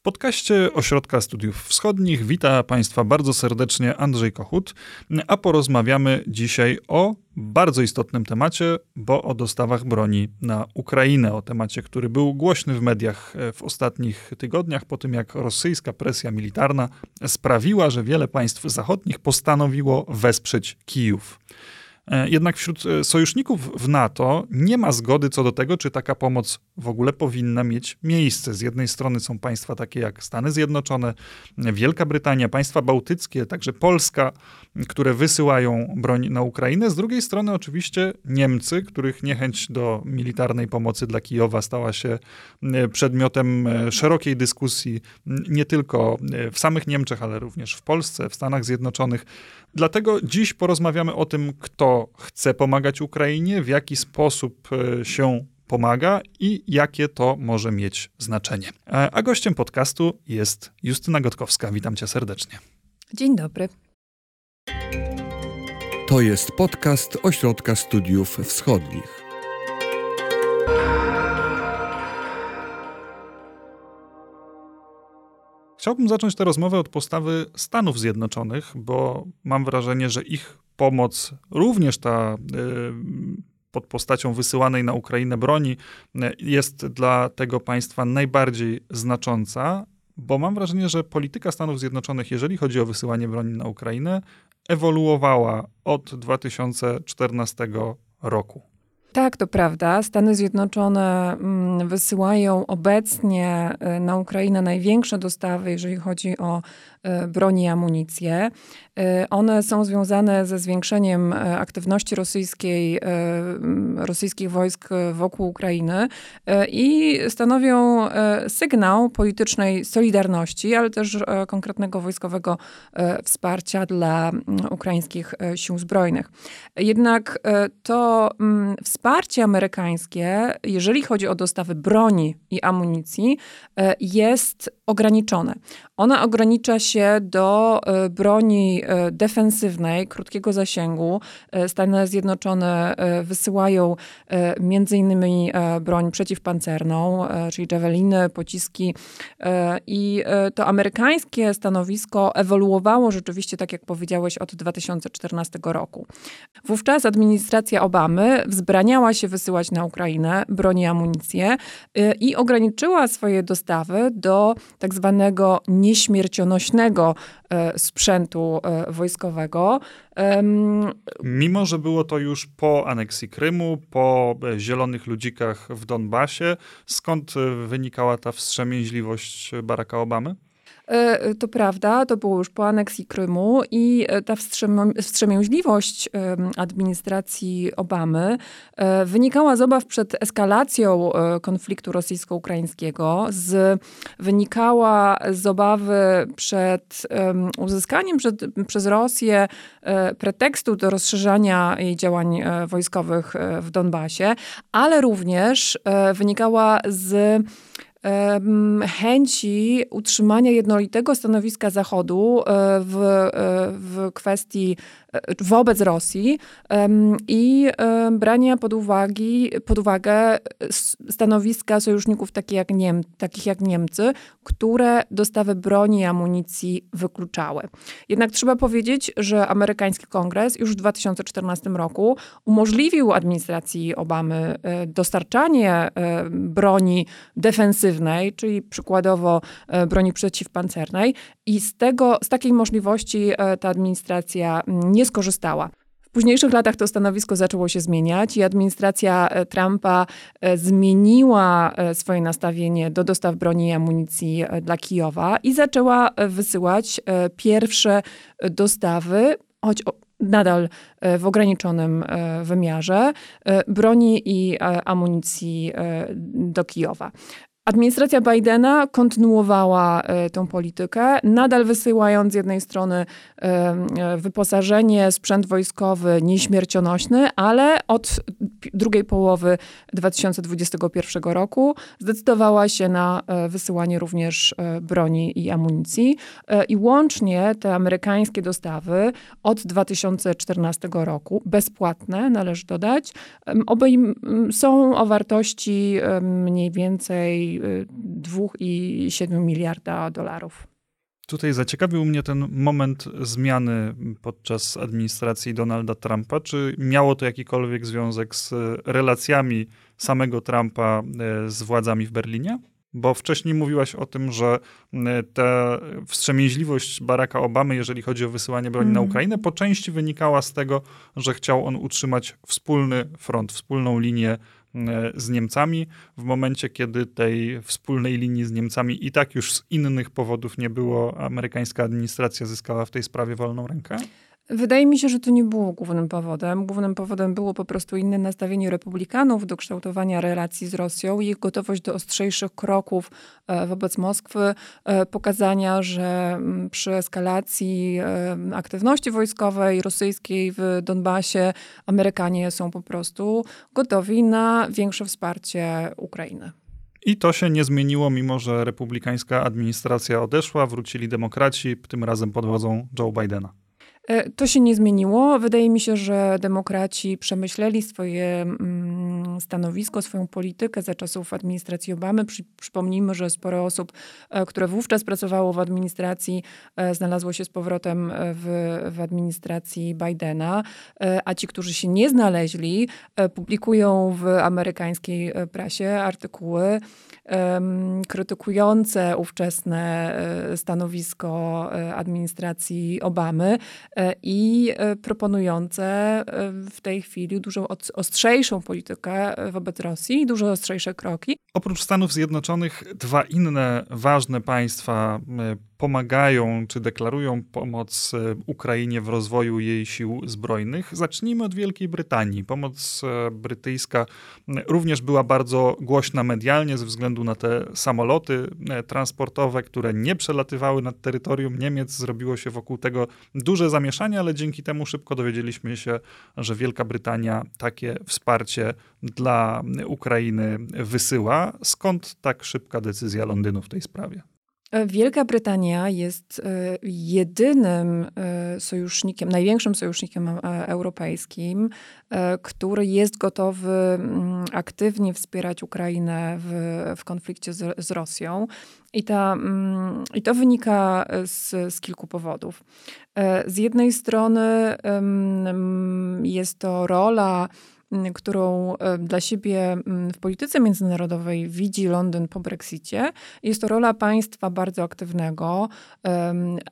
W podcaście Ośrodka Studiów Wschodnich wita Państwa bardzo serdecznie Andrzej Kochut, a porozmawiamy dzisiaj o bardzo istotnym temacie, bo o dostawach broni na Ukrainę, o temacie, który był głośny w mediach e, w ostatnich tygodniach, po tym jak rosyjska presja militarna sprawiła, że wiele państw zachodnich postanowiło wesprzeć Kijów. E, jednak wśród e, sojuszników w NATO nie ma zgody co do tego, czy taka pomoc w ogóle powinna mieć miejsce. Z jednej strony są państwa takie jak Stany Zjednoczone, Wielka Brytania, państwa bałtyckie, także Polska, które wysyłają broń na Ukrainę. Z drugiej strony oczywiście Niemcy, których niechęć do militarnej pomocy dla Kijowa stała się e, przedmiotem szerokiej dyskusji nie tylko w samych Niemczech, ale również w Polsce, w Stanach Zjednoczonych. Dlatego dziś porozmawiamy o tym, kto chce pomagać Ukrainie, w jaki sposób e, się pomaga i jakie to może mieć znaczenie. E, a gościem podcastu jest Justyna Gotkowska. Witam cię serdecznie. Dzień dobry. To jest podcast Ośrodka Studiów Wschodnich. Chciałbym zacząć tę rozmowę od postawy Stanów Zjednoczonych, bo mam wrażenie, że ich pomoc, również ta y, pod postacią wysyłanej na Ukrainę broni, y, jest dla tego państwa najbardziej znacząca, bo mam wrażenie, że polityka Stanów Zjednoczonych, jeżeli chodzi o wysyłanie broni na Ukrainę, ewoluowała od 2014 roku. Tak, to prawda. Stany Zjednoczone mm, wysyłają obecnie y, na Ukrainę największe dostawy, jeżeli chodzi o y, broń i amunicję. Y, one są związane ze zwiększeniem aktywności rosyjskiej, rosyjskich wojsk wokół Ukrainy i stanowią sygnał politycznej solidarności, ale też konkretnego wojskowego wsparcia dla ukraińskich sił zbrojnych. Jednak to wsparcie amerykańskie, jeżeli chodzi o dostawy broni i amunicji, e, jest ograniczone. Ona ogranicza się do e, broni e, defensywnej, krótkiego zasięgu. Stany Zjednoczone wysyłają między innymi broń przeciwpancerną, czyli javeliny, pociski i to amerykańskie stanowisko ewoluowało rzeczywiście, tak jak powiedziałeś, od 2014 roku. Wówczas administracja Obamy wzbrania zabraniała się wysyłać na Ukrainę broni i amunicję i ograniczyła swoje dostawy do tak zwanego nieśmiercionośnego y, sprzętu y, wojskowego. Mimo, że było to już po aneksji Krymu, po e, zielonych ludzikach w Donbasie, skąd wynikała ta wstrzemięźliwość Baracka Obamy? E, to prawda, to było już po aneksji Krymu i e, ta wstrzemięźliwość administracji Obamy e, wynikała z obaw przed eskalacją konfliktu rosyjsko-ukraińskiego, z, wynikała z obawy przed uzyskaniem przed, przez Rosję pretekstu do rozszerzania jej działań wojskowych w Donbasie, ale również wynikała z chęci utrzymania jednolitego stanowiska Zachodu e, w, e, w kwestii wobec Rosji i brania pod, uwagi, pod uwagę stanowiska sojuszników takich jak, Niem, takich jak Niemcy, które dostawy broni i amunicji wykluczały. Jednak trzeba powiedzieć, że amerykański kongres już w 2014 roku umożliwił administracji Obamy e, dostarczanie e, broni defensywnej, czyli przykładowo e, broni przeciwpancernej i z, tego, z takiej możliwości ta administracja nie nie skorzystała. W późniejszych latach to stanowisko zaczęło się zmieniać i administracja e, Trumpa e, zmieniła e, swoje nastawienie do dostaw broni i amunicji dla Kijowa i zaczęła wysyłać pierwsze dostawy, choć nadal w ograniczonym wymiarze, broni i amunicji do Kijowa. Administracja Bidena kontynuowała e, tą politykę, nadal wysyłając z jednej strony e, e, wyposażenie, sprzęt wojskowy nieśmiercionośny, ale od drugiej połowy 2021 roku zdecydowała się na wysyłanie również broni i amunicji. I łącznie te amerykańskie dostawy od 2014 roku, bezpłatne należy dodać, obejm- są o wartości mniej więcej wysokości 2,7 miliarda dolarów. Tutaj zaciekawił mnie ten moment zmiany podczas administracji Donalda Trumpa. Czy miało to jakikolwiek związek z relacjami samego Trumpa e, z władzami w Berlinie? Bo wcześniej mówiłaś o tym, że ta wstrzemięźliwość Baracka Obamy, jeżeli chodzi o wysyłanie broni mm. na mhm. Ukrainę, po części wynikała z tego, że chciał on utrzymać wspólny front, wspólną linię z Niemcami, w momencie, kiedy tej wspólnej linii z Niemcami i tak już z innych powodów nie było, amerykańska administracja zyskała w tej sprawie wolną rękę? Wydaje mi się, że to nie było głównym powodem. Głównym powodem było po prostu inne nastawienie republikanów do kształtowania relacji z Rosją, ich gotowość do ostrzejszych kroków e, wobec Moskwy, e, pokazania, że mm, przy eskalacji e, aktywności wojskowej rosyjskiej w Donbasie Amerykanie są po prostu gotowi na większe wsparcie Ukrainy. I to się nie zmieniło, mimo że republikańska administracja odeszła, wrócili demokraci, tym razem pod wodzą Joe Bidena. E, to się nie zmieniło. Wydaje mi się, że demokraci przemyśleli swoje mm, stanowisko, swoją politykę za czasów administracji Obamy. przypomnijmy, że sporo osób, e, które wówczas pracowało w administracji, e, znalazło się z powrotem w, w administracji Bidena, a ci, którzy się nie znaleźli, publikują w amerykańskiej prasie artykuły krytykujące ówczesne stanowisko administracji Obamy i e, proponujące e, w tej chwili dużo ostrzejszą politykę wobec Rosji, dużo ostrzejsze kroki. Oprócz Stanów Zjednoczonych, dwa inne ważne państwa pomagają czy deklarują pomoc e, Ukrainie w rozwoju jej sił zbrojnych. Zacznijmy od Wielkiej Brytanii. Pomoc e, brytyjska również była bardzo głośna medialnie ze względu na te samoloty e, transportowe, które nie przelatywały nad terytorium Niemiec. Zrobiło się wokół tego duże zamieszanie, ale dzięki temu szybko dowiedzieliśmy się, że Wielka Brytania takie wsparcie dla Ukrainy wysyła. Skąd tak szybka decyzja Londynu w tej sprawie? Wielka Brytania jest e, jedynym e, sojusznikiem, największym sojusznikiem e, europejskim, który jest gotowy mm, aktywnie wspierać Ukrainę w, w konflikcie z, z Rosją. I, ta, mm, I to wynika z, z kilku powodów. Z jednej strony jest to rola którą e, dla siebie w polityce międzynarodowej widzi Londyn po Brexicie, jest to rola państwa bardzo aktywnego,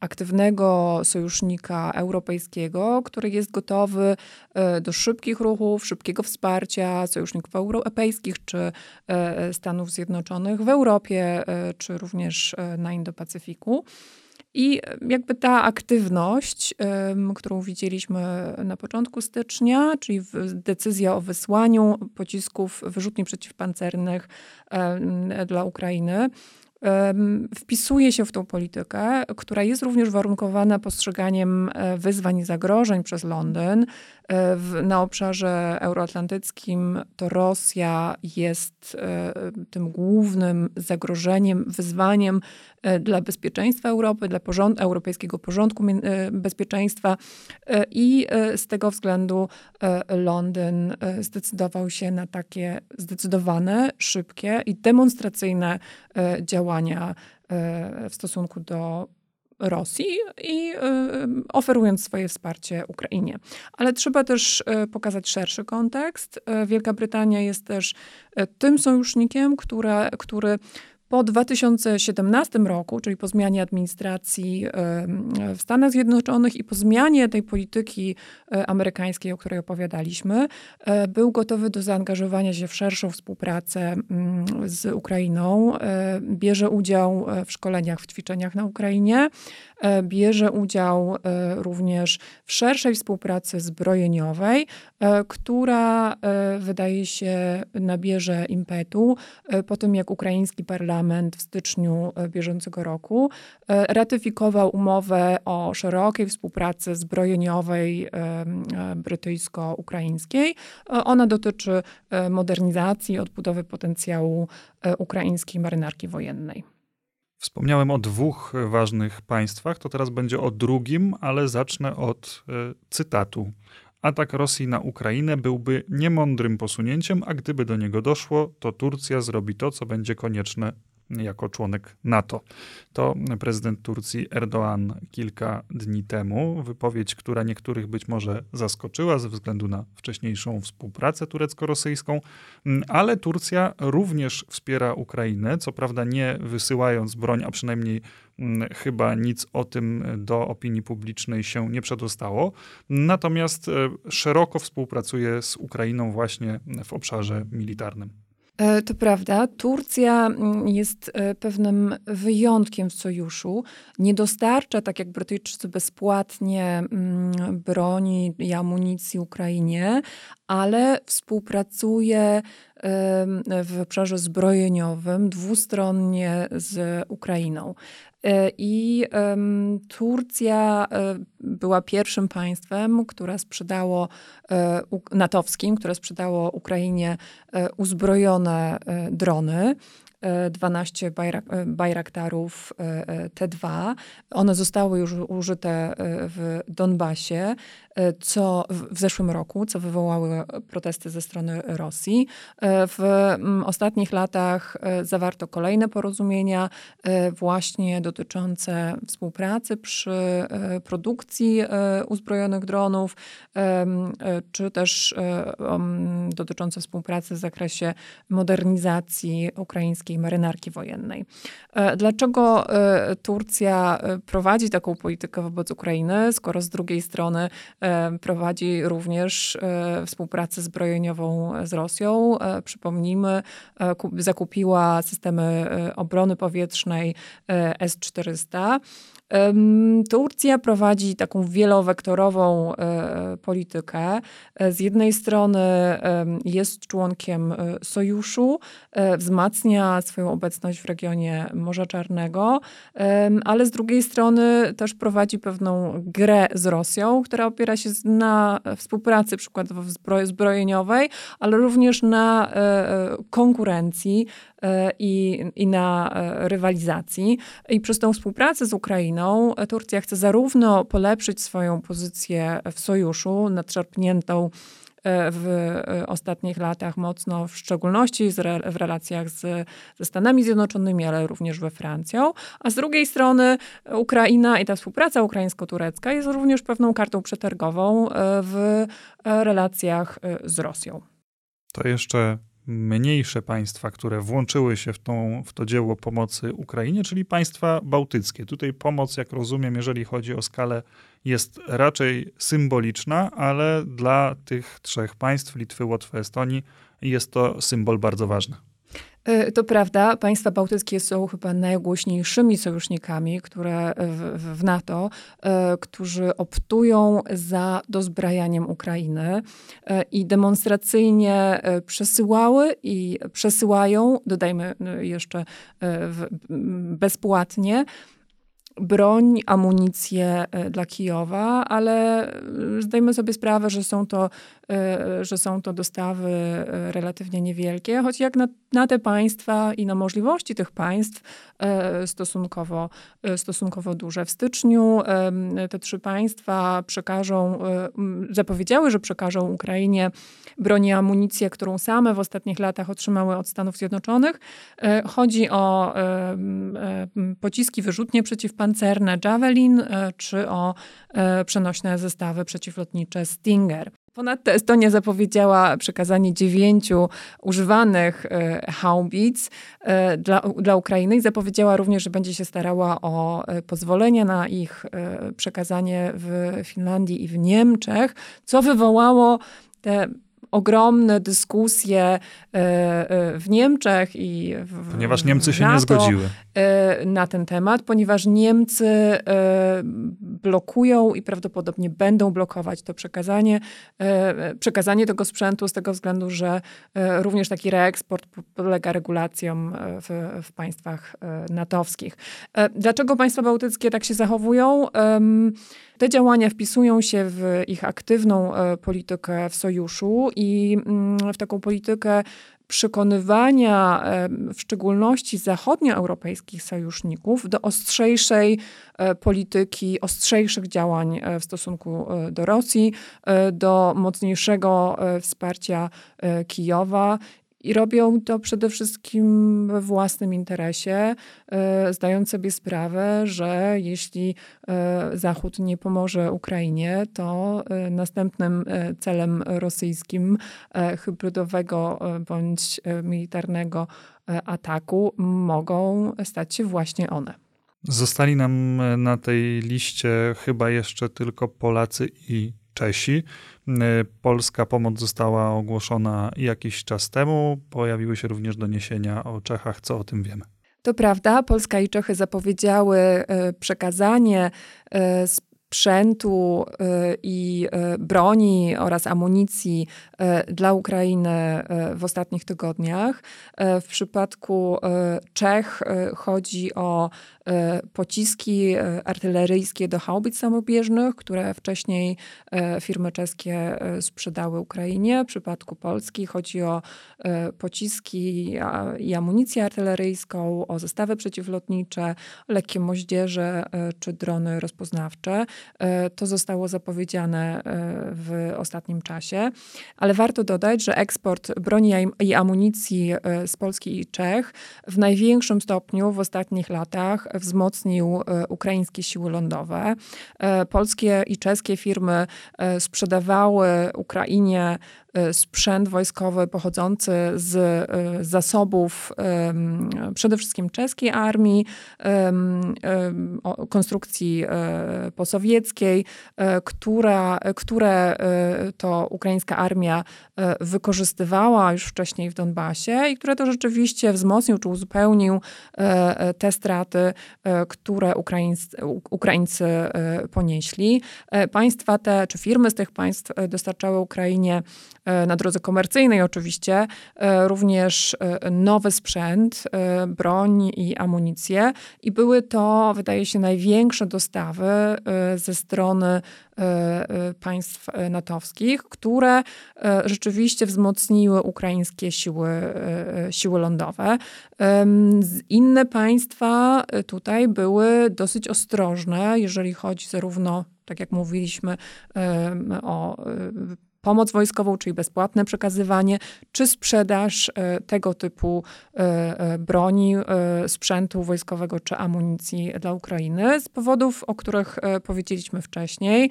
aktywnego sojusznika europejskiego, który jest gotowy e, do szybkich ruchów, szybkiego wsparcia sojuszników europejskich czy e, Stanów Zjednoczonych w Europie, czy również na Indo-Pacyfiku. I jakby ta aktywność, którą widzieliśmy na początku stycznia, czyli decyzja o wysłaniu pocisków wyrzutni przeciwpancernych dla Ukrainy, wpisuje się w tą politykę, która jest również warunkowana postrzeganiem e, wyzwań i zagrożeń przez Londyn. E, w, na obszarze euroatlantyckim to Rosja jest e, tym głównym zagrożeniem, wyzwaniem dla bezpieczeństwa Europy, dla porząd europejskiego porządku bezpieczeństwa. I z tego względu Londyn zdecydował się na takie zdecydowane, szybkie i demonstracyjne działania e, w stosunku do Rosji i oferując swoje wsparcie Ukrainie. Ale trzeba też e, pokazać szerszy kontekst. Wielka Brytania jest też tym sojusznikiem, które, który po 2017 roku, czyli po zmianie administracji w Stanach Zjednoczonych i po zmianie tej polityki e, amerykańskiej, o której opowiadaliśmy, e, był gotowy do zaangażowania się w szerszą współpracę z Ukrainą. E, bierze udział w szkoleniach, w ćwiczeniach na Ukrainie. Bierze udział również w szerszej współpracy zbrojeniowej, która wydaje się nabierze impetu po tym, jak ukraiński parlament w styczniu e, bieżącego roku e, ratyfikował umowę o szerokiej współpracy zbrojeniowej e, brytyjsko-ukraińskiej. Ona dotyczy modernizacji, odbudowy potencjału ukraińskiej marynarki wojennej. Wspomniałem o dwóch ważnych państwach, to teraz będzie o drugim, ale zacznę od cytatu. Atak Rosji na Ukrainę byłby niemądrym posunięciem, a gdyby do niego doszło, to Turcja zrobi to, co będzie konieczne jako członek NATO. To prezydent Turcji Erdoğan kilka dni temu, wypowiedź, która niektórych być może zaskoczyła ze względu na wcześniejszą współpracę turecko-rosyjską, ale Turcja również wspiera Ukrainę, co prawda nie wysyłając broń, a przynajmniej mm, chyba nic o tym do opinii publicznej się nie przedostało. Natomiast e, szeroko współpracuje z Ukrainą właśnie w obszarze militarnym. E, to prawda. Turcja mm, jest e, pewnym wyjątkiem w sojuszu. Nie dostarcza, tak jak Brytyjczycy, bezpłatnie mm, broni i amunicji Ukrainie, ale współpracuje w obszarze zbrojeniowym dwustronnie z Ukrainą. E, I Turcja e, była pierwszym państwem, które sprzedało e, natowskim, które sprzedało Ukrainie uzbrojone drony. 12 bajrak, bajraktarów T2. One zostały już użyte w Donbasie co w zeszłym roku, co wywołały protesty ze strony Rosji. W ostatnich latach zawarto kolejne porozumienia właśnie dotyczące współpracy przy produkcji uzbrojonych dronów, czy też dotyczące współpracy w zakresie modernizacji ukraińskiej marynarki wojennej. Dlaczego Turcja prowadzi taką politykę wobec Ukrainy, skoro z drugiej strony prowadzi również e, współpracę zbrojeniową z Rosją. E, przypomnijmy, e, zakupiła systemy obrony powietrznej S-400. Turcja prowadzi taką wielowektorową e, politykę. E, z jednej strony jest członkiem e, sojuszu, wzmacnia swoją obecność w regionie Morza Czarnego, ale z drugiej strony też prowadzi pewną grę z Rosją, która opiera się na współpracy przykładowo zbrojeniowej, ale również na konkurencji i, i na rywalizacji. I przez tą współpracę z Ukrainą Turcja chce zarówno polepszyć swoją pozycję w sojuszu, nadszarpniętą e, w e, ostatnich latach mocno, w szczególności w relacjach z, ze Stanami Zjednoczonymi, ale również we Francją. A z drugiej strony Ukraina i ta współpraca ukraińsko-turecka jest również pewną kartą przetargową e, w relacjach z Rosją. To jeszcze mniejsze państwa, które włączyły się w, tą, w to dzieło pomocy Ukrainie, czyli państwa bałtyckie. Tutaj pomoc, jak rozumiem, jeżeli chodzi o skalę, jest raczej symboliczna, ale dla tych trzech państw, Litwy, Łotwy, Estonii, jest to symbol bardzo ważny. E, to prawda, państwa bałtyckie są chyba najgłośniejszymi sojusznikami, które w, w NATO, e, którzy optują za dozbrajaniem Ukrainy e, i demonstracyjnie przesyłały i przesyłają, dodajmy jeszcze bezpłatnie, broń, amunicję dla Kijowa, ale zdajmy sobie sprawę, że są to że są to dostawy relatywnie niewielkie, choć jak na, na te państwa i na możliwości tych państw e, stosunkowo, stosunkowo duże. W styczniu te trzy państwa przekażą, zapowiedziały, że przekażą Ukrainie broń i amunicję, którą same w ostatnich latach otrzymały od Stanów Zjednoczonych. Chodzi o pociski wyrzutnie przeciwpancerne Javelin, czy o przenośne zestawy przeciwlotnicze Stinger. Ponadto Estonia zapowiedziała przekazanie dziewięciu używanych e, haubic e, dla, dla Ukrainy i zapowiedziała również, że będzie się starała o e, pozwolenie na ich przekazanie w Finlandii i w Niemczech, co wywołało te ogromne dyskusje e, e, w Niemczech i w, Ponieważ Niemcy się NATO, nie zgodziły. E, na ten temat, ponieważ Niemcy blokują i prawdopodobnie będą blokować to przekazanie, przekazanie tego sprzętu z tego względu, że również taki reeksport podlega regulacjom w, w państwach natowskich. Dlaczego państwa bałtyckie tak się zachowują? Te działania wpisują się w ich aktywną politykę w sojuszu i mm, w taką politykę przekonywania w szczególności zachodnioeuropejskich sojuszników do ostrzejszej polityki, ostrzejszych działań w stosunku do Rosji, do mocniejszego wsparcia Kijowa i robią to przede wszystkim we własnym interesie, e, zdając sobie sprawę, że jeśli e, Zachód nie pomoże Ukrainie, to e, następnym celem rosyjskim hybrydowego bądź militarnego ataku mogą stać się właśnie one. Zostali nam na tej liście chyba jeszcze tylko Polacy i Czesi. Polska pomoc została ogłoszona jakiś czas temu. Pojawiły się również doniesienia o Czechach. Co o tym wiemy? To prawda, Polska i Czechy zapowiedziały y, przekazanie y, sprzętu i broni oraz amunicji dla Ukrainy w ostatnich tygodniach. W przypadku Czech chodzi o pociski artyleryjskie do haubic samobieżnych, które wcześniej firmy czeskie sprzedały Ukrainie. W przypadku Polski chodzi o pociski i amunicję artyleryjską, o zestawy przeciwlotnicze, lekkie moździerze czy drony rozpoznawcze. To zostało zapowiedziane w ostatnim czasie, ale warto dodać, że eksport broni i amunicji z Polski i Czech w największym stopniu w ostatnich latach wzmocnił e, ukraińskie siły lądowe. E, polskie i czeskie firmy e, sprzedawały Ukrainie E, sprzęt wojskowy pochodzący z e, zasobów przede wszystkim czeskiej armii, konstrukcji e, posowieckiej, która, które to ukraińska armia wykorzystywała już wcześniej w Donbasie i które to rzeczywiście wzmocnił czy uzupełnił te straty, które Ukraińcy, Ukraińcy ponieśli. Państwa te, czy firmy z tych państw dostarczały Ukrainie na drodze komercyjnej oczywiście, e, również e, nowy sprzęt, broń i amunicję. I były to, wydaje się, największe dostawy ze strony państw natowskich, które rzeczywiście wzmocniły ukraińskie siły, siły lądowe. Inne państwa tutaj były dosyć ostrożne, jeżeli chodzi zarówno, tak jak mówiliśmy, o pomoc wojskową, czyli bezpłatne przekazywanie, czy sprzedaż e, tego typu e, e, broni, sprzętu wojskowego czy amunicji dla Ukrainy z powodów, o których powiedzieliśmy wcześniej,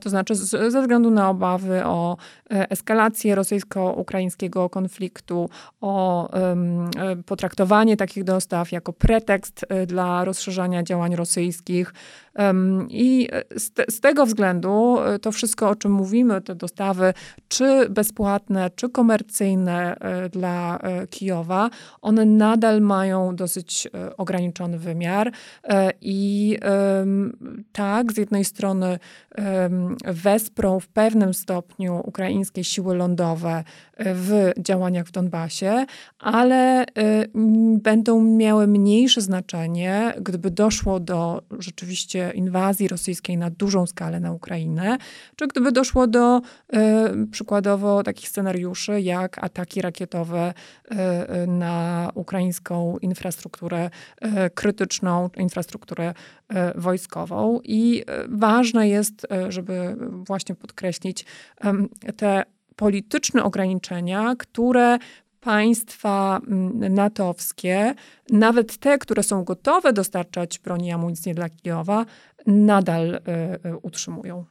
to znaczy ze względu na obawy o eskalację rosyjsko-ukraińskiego konfliktu, o potraktowanie takich dostaw jako pretekst dla rozszerzania działań rosyjskich. I z, te, z tego względu to wszystko, o czym mówimy, te dostawy, czy bezpłatne, czy komercyjne e, dla e, Kijowa, one nadal mają dosyć e, ograniczony wymiar. I tak, z jednej strony wesprą w pewnym stopniu ukraińskie siły lądowe w działaniach w Donbasie, ale będą miały mniejsze znaczenie, gdyby doszło do rzeczywiście inwazji rosyjskiej na dużą skalę na Ukrainę, czy gdyby doszło do przykładowo takich scenariuszy jak ataki rakietowe e, na ukraińską infrastrukturę krytyczną, infrastrukturę wojskową. I ważne jest, żeby właśnie podkreślić te polityczne ograniczenia, które państwa natowskie, nawet te, które są gotowe dostarczać broni i amunicji dla Kijowa, nadal utrzymują.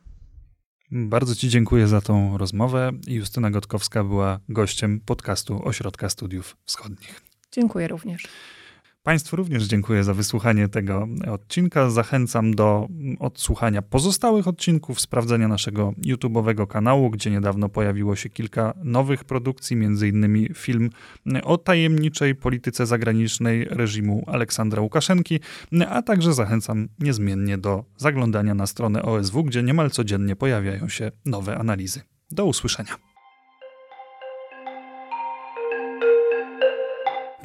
Bardzo Ci dziękuję za tą rozmowę. Justyna Gotkowska była gościem podcastu Ośrodka Studiów Wschodnich. Dziękuję również. Państwu również dziękuję za wysłuchanie tego odcinka. Zachęcam do odsłuchania pozostałych odcinków, sprawdzenia naszego YouTube'owego kanału, gdzie niedawno pojawiło się kilka nowych produkcji, między innymi film o tajemniczej polityce zagranicznej reżimu Aleksandra Łukaszenki, a także zachęcam niezmiennie do zaglądania na stronę OSW, gdzie niemal codziennie pojawiają się nowe analizy. Do usłyszenia.